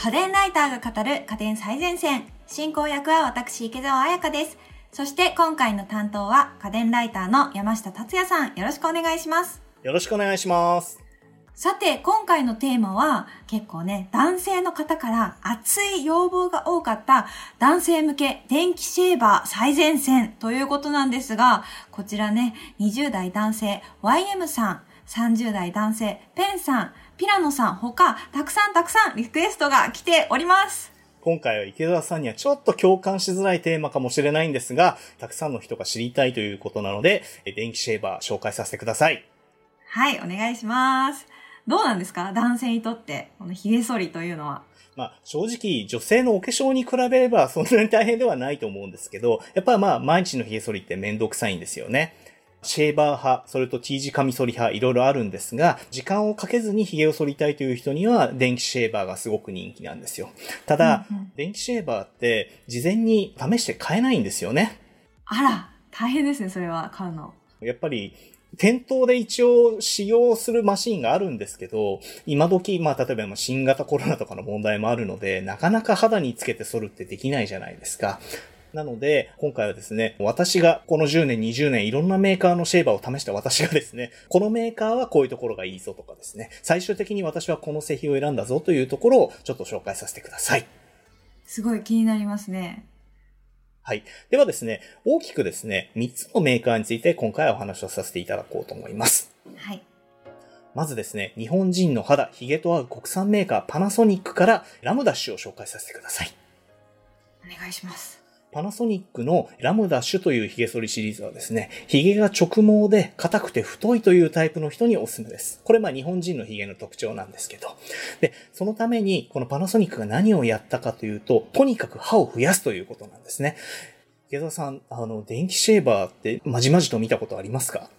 家電ライターが語る家電最前線。進行役は私、池澤彩香です。そして今回の担当は家電ライターの山下達也さん。よろしくお願いします。よろしくお願いします。さて、今回のテーマは結構ね、男性の方から熱い要望が多かった男性向け電気シェーバー最前線ということなんですが、こちらね、20代男性 YM さん、30代男性ペンさん、ピラノさん、他、たくさんたくさんリクエストが来ております。今回は池田さんにはちょっと共感しづらいテーマかもしれないんですが、たくさんの人が知りたいということなので、え電気シェーバー紹介させてください。はい、お願いします。どうなんですか？男性にとって、この髭剃りというのは。まあ、正直、女性のお化粧に比べればそんなに大変ではないと思うんですけど、やっぱまあ、毎日の髭剃りってめんどくさいんですよね。シェーバー派、それと T 字カミソリ派、いろいろあるんですが、時間をかけずに髭を剃りたいという人には、電気シェーバーがすごく人気なんですよ。ただ、うんうん電気シェーバーって、事前に試して買えないんですよね。あら、大変ですね、それは買うの。やっぱり、店頭で一応使用するマシンがあるんですけど、今時、まあ例えばまあ新型コロナとかの問題もあるので、なかなか肌につけて剃るってできないじゃないですか。なので、今回はですね、私がこの10年、20年いろんなメーカーのシェーバーを試した私がですね、このメーカーはこういうところがいいぞとかですね、最終的に私はこの製品を選んだぞというところをちょっと紹介させてください。すごい気になりますね。はい。ではですね、大きくですね、3つのメーカーについて今回はお話をさせていただこうと思います。はい。まずですね、日本人の肌、ヒゲと合う国産メーカーパナソニックからラムダッシュを紹介させてください。お願いします。パナソニックのラムダッシュというヒゲ剃りシリーズはですね、ヒゲが直毛で硬くて太いというタイプの人におすすめです。これまあ日本人のヒゲの特徴なんですけど。で、そのためにこのパナソニックが何をやったかというと、とにかく歯を増やすということなんですね。池田さん、あの、電気シェーバーってまじまじと見たことありますか？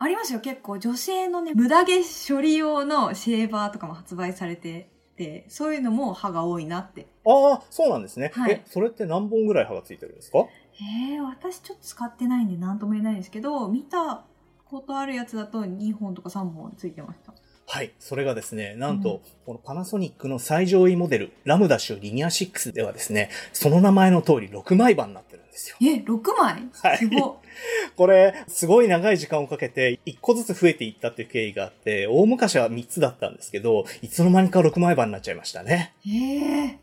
ありますよ、結構女性のね、無駄毛処理用のシェーバーとかも発売されてて、そういうのも歯が多いなって。ああ、そうなんですね。はいえ、それって何本ぐらい歯がついてるんですか？えー、私ちょっと使ってないんで何とも言えないんですけど、見たことあるやつだと2本とか3本ついてました。はい。それがですね、なんと、このパナソニックの最上位モデル、ラムダッシュリニア6ではですね、その名前の通り6枚刃になってるんですよ。え、6枚？はいすごっ。これ、すごい長い時間をかけて、1個ずつ増えていったっていう経緯があって、大昔は3つだったんですけど、いつの間にか6枚刃になっちゃいましたね。えー、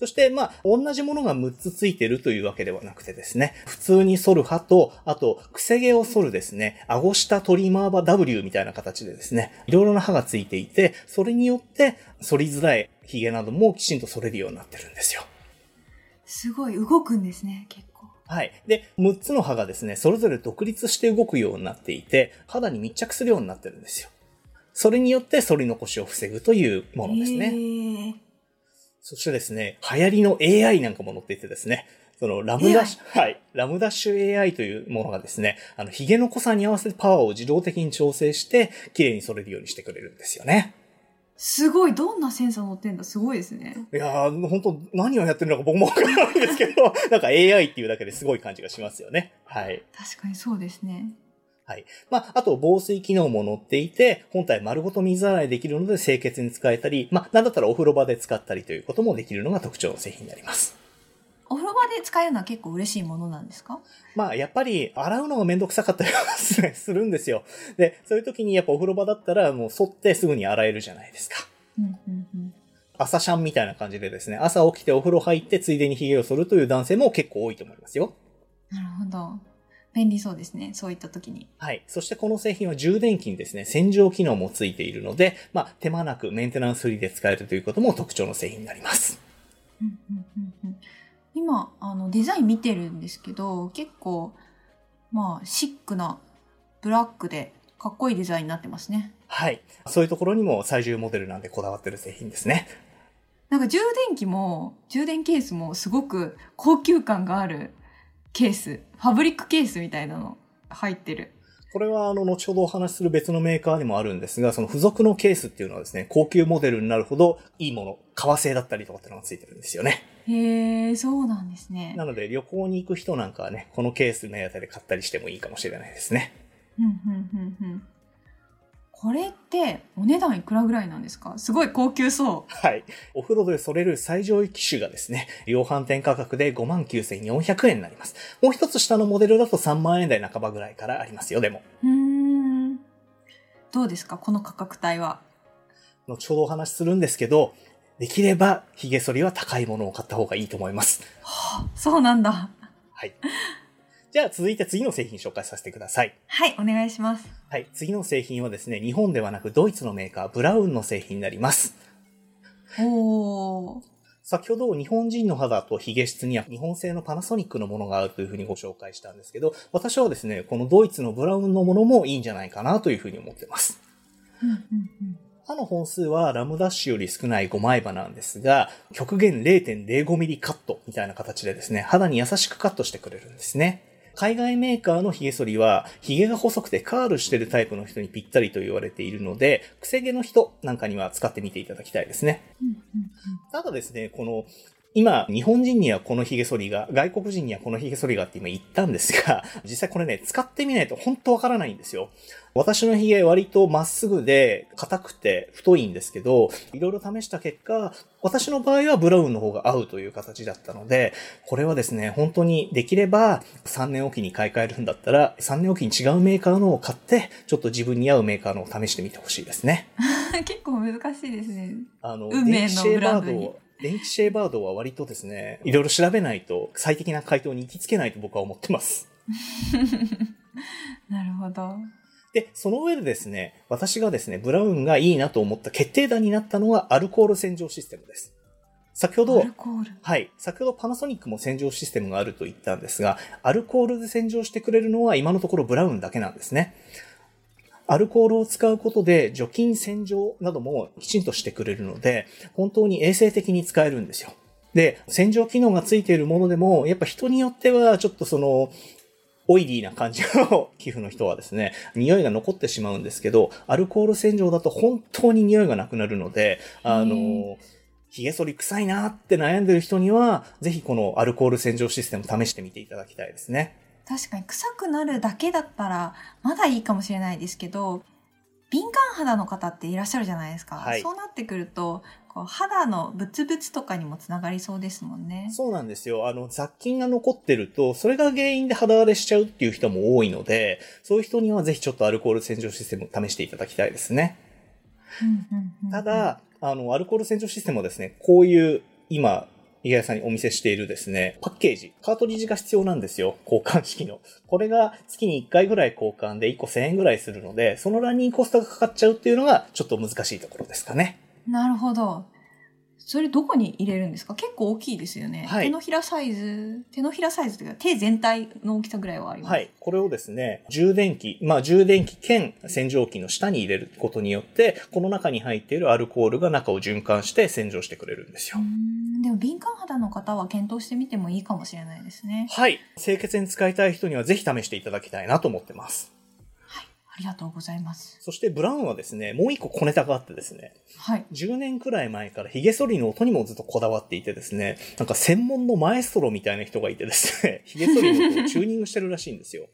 そして、まあ、同じものが6つついてるというわけではなくてですね、普通に剃る刃と、あと、くせ毛を剃るですね、顎下トリマー刃 W みたいな形でですね、いろいろな刃がついていて、それによって、剃りづらい髭などもきちんと剃れるようになってるんですよ。すごい動くんですね、結構。はい。で、6つの刃がですね、それぞれ独立して動くようになっていて、肌に密着するようになってるんですよ。それによって反り残しを防ぐというものですね。えー、そしてですね、流行りの AI なんかも載っていてですね、そのラムダッシュ、はい、ラムダッシュ AI というものがですね、あの、髭の濃さに合わせてパワーを自動的に調整して、綺麗に剃れるようにしてくれるんですよね。すごい、どんなセンサー乗ってんだ？すごいですね。いやー、本当何をやってるのか僕もわからないんですけど、なんか AI っていうだけですごい感じがしますよね。はい。確かにそうですね。はい。まあ、あと防水機能も載っていて、本体丸ごと水洗いできるので清潔に使えたり、まあ、なんだったらお風呂場で使ったりということもできるのが特徴の製品になります。お風呂場で使えるのは結構嬉しいものなんですか？まあ、やっぱり、洗うのがめんどくさかったりは するんですよ。で、そういう時にやっぱお風呂場だったら、もう沿ってすぐに洗えるじゃないですか。うんうんうん。朝シャンみたいな感じでですね、朝起きてお風呂入ってついでに髭を剃るという男性も結構多いと思いますよ。なるほど。便利そうですね。そういった時に。はい。そしてこの製品は充電器にですね、洗浄機能もついているので、まあ、手間なくメンテナンスフリーで使えるということも特徴の製品になります。うんうんうんうん今、あの、デザイン見てるんですけど、結構、まあ、シックなブラックで、かっこいいデザインになってますね。はい。そういうところにも最重モデルなんでこだわってる製品ですね。なんか充電器も、充電ケースもすごく高級感があるケース、ファブリックケースみたいなの入ってる。これは、あの、後ほどお話しする別のメーカーでもあるんですが、その付属のケースっていうのはですね、高級モデルになるほどいいもの、革製だったりとかっていうのがついてるんですよね。へえ、そうなんですね。なので、旅行に行く人なんかはね、このケース目当てで買ったりしてもいいかもしれないですね。うんうんうんうんこれってお値段いくらぐらいなんですか？すごい高級そう。はい。お風呂で剃れる最上位機種がですね、量販店価格で59,400円になります。もう一つ下のモデルだと3万円台半ばぐらいからありますよ、でも。うーん。どうですか？この価格帯は。後ほどお話しするんですけど、できれば髭剃りは高いものを買った方がいいと思います。そうなんだ。はい。じゃあ続いて次の製品紹介させてください。はい、お願いします。はい。次の製品はですね、日本ではなくドイツのメーカー、ブラウンの製品になります。おー。先ほど日本人の肌と髭質には日本製のパナソニックのものがあるというふうにご紹介したんですけど、私はですね、このドイツのブラウンのものもいいんじゃないかなというふうに思ってます。うんうんうん刃の本数はラムダッシュより少ない5枚刃なんですが、極限 0.05mm カットみたいな形でですね、肌に優しくカットしてくれるんですね。海外メーカーの髭剃りは、髭が細くてカールしてるタイプの人にぴったりと言われているので、癖毛の人なんかには使ってみていただきたいですね。ただですね、この、今、日本人にはこの髭剃りが、外国人にはこの髭剃りがって今言ったんですが、実際これね、使ってみないと本当わからないんですよ。私の髭割とまっすぐで、硬くて太いんですけど、いろいろ試した結果、私の場合はブラウンの方が合うという形だったので、これはですね、本当にできれば3年おきに買い替えるんだったら、3年おきに違うメーカーのを買って、ちょっと自分に合うメーカーのを試してみてほしいですね。う ん結構難しいですね。あの、運命のブランドに電気シェーバードは割とですね、いろいろ調べないと、最適な回答に行きつけないと僕は思ってます。なるほど。で、その上でですね、私がですね、ブラウンがいいなと思った決定打になったのがアルコール洗浄システムです。先ほど。はい。先ほどパナソニックも洗浄システムがあると言ったんですが、アルコールで洗浄してくれるのは今のところブラウンだけなんですね。アルコールを使うことで除菌洗浄などもきちんとしてくれるので、本当に衛生的に使えるんですよ。で、洗浄機能がついているものでも、やっぱ人によってはちょっとその、オイリーな感じの皮膚の人はですね、匂いが残ってしまうんですけど、アルコール洗浄だと本当に匂いがなくなるので、あへの、髭剃り臭いなって悩んでる人には、ぜひこのアルコール洗浄システム試してみていただきたいですね。確かに臭くなるだけだったらまだいいかもしれないですけど敏感肌の方っていらっしゃるじゃないですか、はいそうなってくるとこう肌のブツブツとかにもつながりそうですもんねそうなんですよ。あの、雑菌が残ってると、それが原因で肌荒れしちゃうっていう人も多いので、そういう人にはぜひちょっとアルコール洗浄システムを試していただきたいですね。うんうんうんただ、あの、アルコール洗浄システムはですね、こういう、今、伊賀さんにお見せしているですね、パッケージ、カートリッジが必要なんですよ。交換式の。これが月に1回ぐらい交換で1個1000円ぐらいするので、そのランニングコストがかかっちゃうっていうのがちょっと難しいところですかね。なるほどそれどこに入れるんですか？結構大きいですよね、はい手のひらサイズ手のひらサイズというか手全体の大きさぐらいはあります、はい。これをですね、充電器、まあ充電器兼洗浄機の下に入れることによって、この中に入っているアルコールが中を循環して洗浄してくれるんですよう。んでも敏感肌の方は検討してみてもいいかもしれないですねはい。清潔に使いたい人にはぜひ試していただきたいなと思ってます。ありがとうございます。そしてブラウンはですね、もう一個小ネタがあってですね、はい。10年くらい前から髭剃りの音にもずっとこだわっていてですね、なんか専門のマエストロみたいな人がいてですね、髭剃りの音をチューニングしてるらしいんですよ。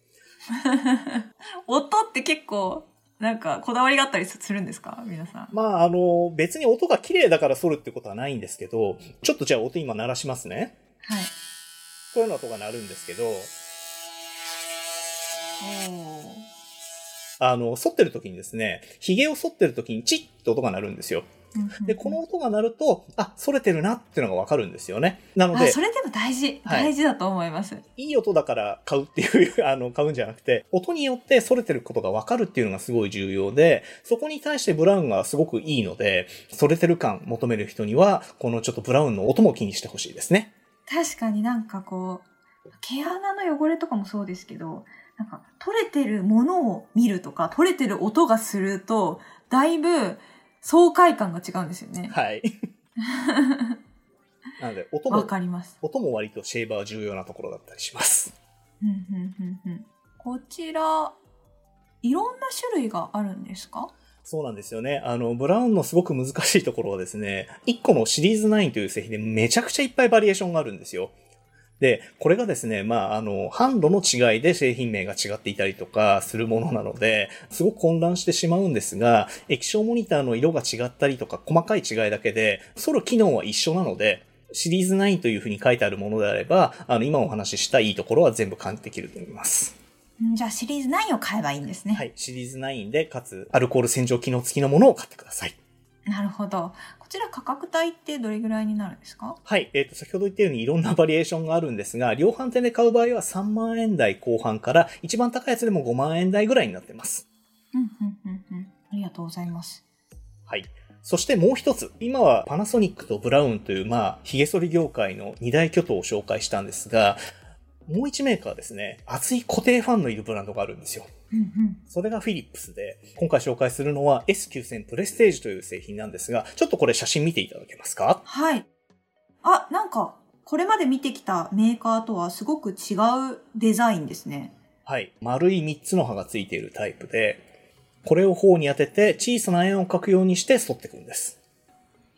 音って結構なんかこだわりがあったりするんですか？皆さん。まあ、あの、別に音が綺麗だから剃るってことはないんですけど、ちょっとじゃあ音今鳴らしますね。はい。こういうような音が鳴るんですけど、おあの、剃ってる時にですね、髭を剃ってる時にチッって音が鳴るんですよ。で、この音が鳴ると、あ、剃れてるなっていうのがわかるんですよね。なのであそ、れでも大事、はい大事だと思いますいい音だから買うっていう、あの、買うんじゃなくて、音によって剃れてることがわかるっていうのがすごい重要で、そこに対してブラウンがすごくいいので、剃れてる感求める人には、このちょっとブラウンの音も気にしてほしいですね。確かになんかこう毛穴の汚れとかもそうですけどなんか取れてるものを見るとか取れてる音がするとだいぶ爽快感が違うんですよねはい。なので、音わも、かります音も割とシェーバー重要なところだったりします。うんうんうんうんこちらいろんな種類があるんですか？そうなんですよね。あの、ブラウンのすごく難しいところはですね、1個のシリーズ9という製品でめちゃくちゃいっぱいバリエーションがあるんですよ。で、これがですね、まあ、あの、販路の違いで製品名が違っていたりとかするものなので、すごく混乱してしまうんですが、液晶モニターの色が違ったりとか、細かい違いだけで、そる機能は一緒なので、シリーズ9というふうに書いてあるものであれば、あの、今お話ししたいいところは全部感じできると思います。じゃあシリーズ9を買えばいいんですね。はい。シリーズ9で、かつ、アルコール洗浄機能付きのものを買ってください。なるほど。こちら価格帯ってどれぐらいになるんですか？はい。えっ、ー、と、先ほど言ったようにいろんなバリエーションがあるんですが、量販店で買う場合は3万円台後半から、一番高いやつでも5万円台ぐらいになってます。うん、うん、うん、うん。ありがとうございます。はい。そしてもう一つ、今はパナソニックとブラウンという、まあ、髭剃り業界の二大巨頭を紹介したんですが、もう一メーカーですね、熱い固定ファンのいるブランドがあるんですよ。うんうん、それがフィリップスで、今回紹介するのは S9000 プレステージという製品なんですが、ちょっとこれ写真見ていただけますか？はい。あ、なんか、これまで見てきたメーカーとはすごく違うデザインですね。はい。丸い3つの刃がついているタイプで、これを頬に当てて小さな円を描くようにして反っていくんです。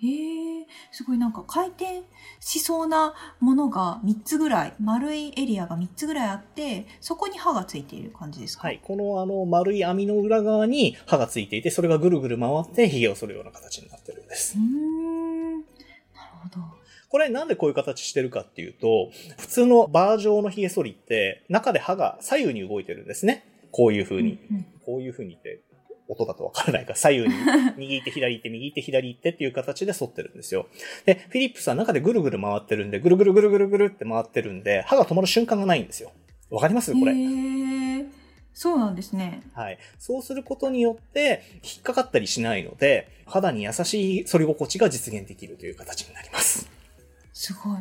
へえ、すごいなんか回転しそうなものが3つぐらい、丸いエリアが3つぐらいあって、そこに刃がついている感じですか？はい。このあの丸い網の裏側に刃がついていて、それがぐるぐる回って髭を剃るような形になってるんです。うん。なるほど。これなんでこういう形してるかっていうと、普通のバー状の髭剃りって、中で刃が左右に動いてるんですね。こういう風に。うんうん、こういう風にって、音だとわからないから、左右に、右手左手、右手左手っていう形で反ってるんですよ。で、フィリップスは中でぐるぐる回ってるんで、ぐるぐるぐるぐるぐるって回ってるんで、歯が止まる瞬間がないんですよ。わかります？これ。そうなんですね。はい。そうすることによって、引っかかったりしないので、肌に優しい反り心地が実現できるという形になります。すごい。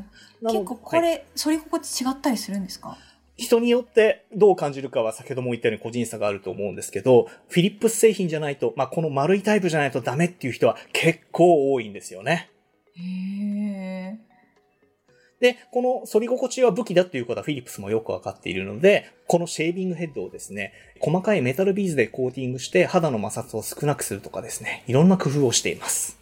結構これ、はい、反り心地違ったりするんですか？人によってどう感じるかは先ほども言ったように個人差があると思うんですけど、フィリップス製品じゃないと、まあ、この丸いタイプじゃないとダメっていう人は結構多いんですよね。へで、この反り心地は武器だっていうことはフィリップスもよくわかっているので、このシェービングヘッドをですね、細かいメタルビーズでコーティングして肌の摩擦を少なくするとかですね、いろんな工夫をしています。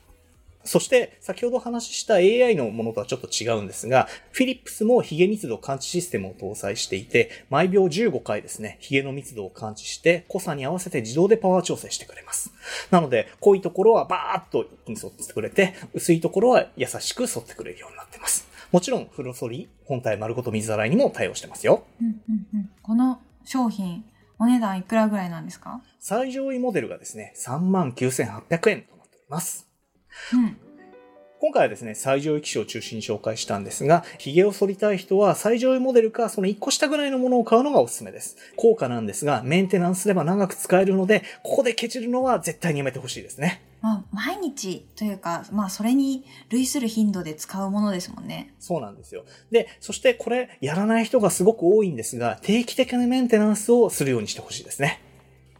そして、先ほど話した AI のものとはちょっと違うんですが、フィリップスも髭密度感知システムを搭載していて、毎秒15回ですね、髭の密度を感知して、濃さに合わせて自動でパワー調整してくれます。なので、濃いところはバーッと一気に沿ってくれて、薄いところは優しく沿ってくれるようになってます。もちろん、風呂剃り、本体丸ごと水洗いにも対応してますよ。うんうんうん、この商品、お値段いくらぐらいなんですか？最上位モデルがですね、39,800円となっております。うん。今回はですね、最上位機種を中心に紹介したんですが、髭を剃りたい人は最上位モデルかその1個下ぐらいのものを買うのがおすすめです。高価なんですが、メンテナンスすれば長く使えるので、ここでケチるのは絶対にやめてほしいですね。まあ、毎日というか、まあ、それに類する頻度で使うものですもんね。そうなんですよ。で、そしてこれ、やらない人がすごく多いんですが、定期的なメンテナンスをするようにしてほしいですね。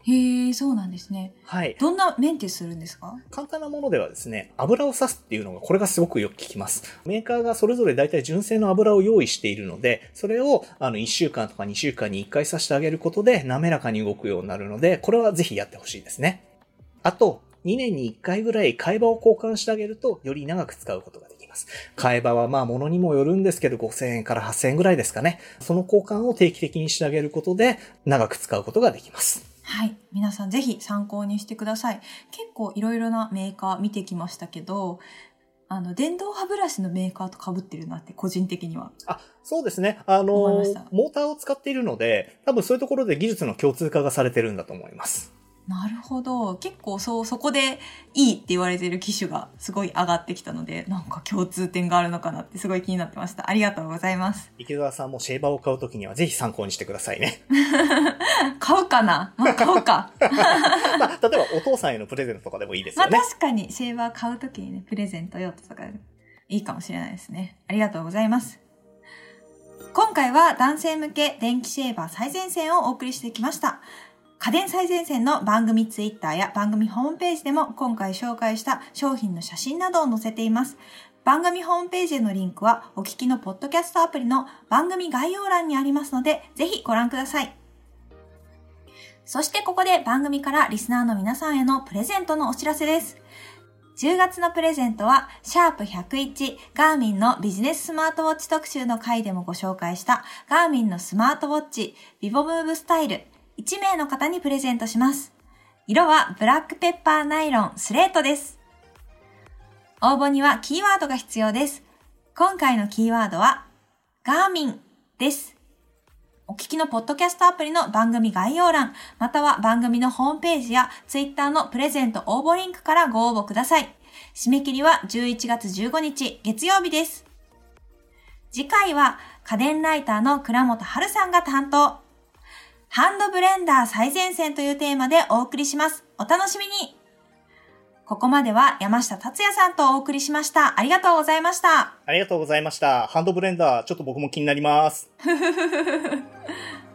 へえ、そうなんですね。はい。どんなメンテするんですか？簡単なものではですね、油を刺すっていうのが、これがすごくよく効きます。メーカーがそれぞれ大体純正の油を用意しているので、それを、あの、1週間とか2週間に1回刺してあげることで、滑らかに動くようになるので、これはぜひやってほしいですね。あと、2年に1回ぐらい替え刃を交換してあげると、より長く使うことができます。替え刃はまあ物にもよるんですけど、5000円から8000円ぐらいですかね。その交換を定期的にしてあげることで、長く使うことができます。はい。皆さんぜひ参考にしてください。結構いろいろなメーカー見てきましたけど、あの、電動歯ブラシのメーカーと被ってるなって、個人的には。あ、そうですね。あの、モーターを使っているので、多分そういうところで技術の共通化がされてるんだと思います。なるほど。結構そう、そこでいいって言われてる機種がすごい上がってきたので、なんか共通点があるのかなってすごい気になってました。ありがとうございます。池澤さんもシェーバーを買うときにはぜひ参考にしてくださいね。買うかな、まあ、買うか。まあ、例えばお父さんへのプレゼントとかでもいいですよね。まあ確かにシェーバー買うときにね、プレゼント用途とかいいかもしれないですね。ありがとうございます。今回は男性向け電気シェーバー最前線をお送りしてきました。家電最前線の番組ツイッターや番組ホームページでも今回紹介した商品の写真などを載せています。番組ホームページへのリンクはお聞きのポッドキャストアプリの番組概要欄にありますので、ぜひご覧ください。そしてここで番組からリスナーの皆さんへのプレゼントのお知らせです。10月のプレゼントは、シャープ101ガーミンのビジネススマートウォッチ特集の回でもご紹介したガーミンのスマートウォッチビボムーブスタイル1名の方にプレゼントします。色はブラックペッパーナイロンスレートです。応募にはキーワードが必要です。今回のキーワードは、ガーミンです。お聞きのポッドキャストアプリの番組概要欄、または番組のホームページやツイッターのプレゼント応募リンクからご応募ください。締め切りは11月15日月曜日です。次回は家電ライターの倉本春さんが担当。ハンドブレンダー最前線というテーマでお送りします。お楽しみにここまでは山下達也さんとお送りしました。ありがとうございました。ありがとうございました。ハンドブレンダー、ちょっと僕も気になります。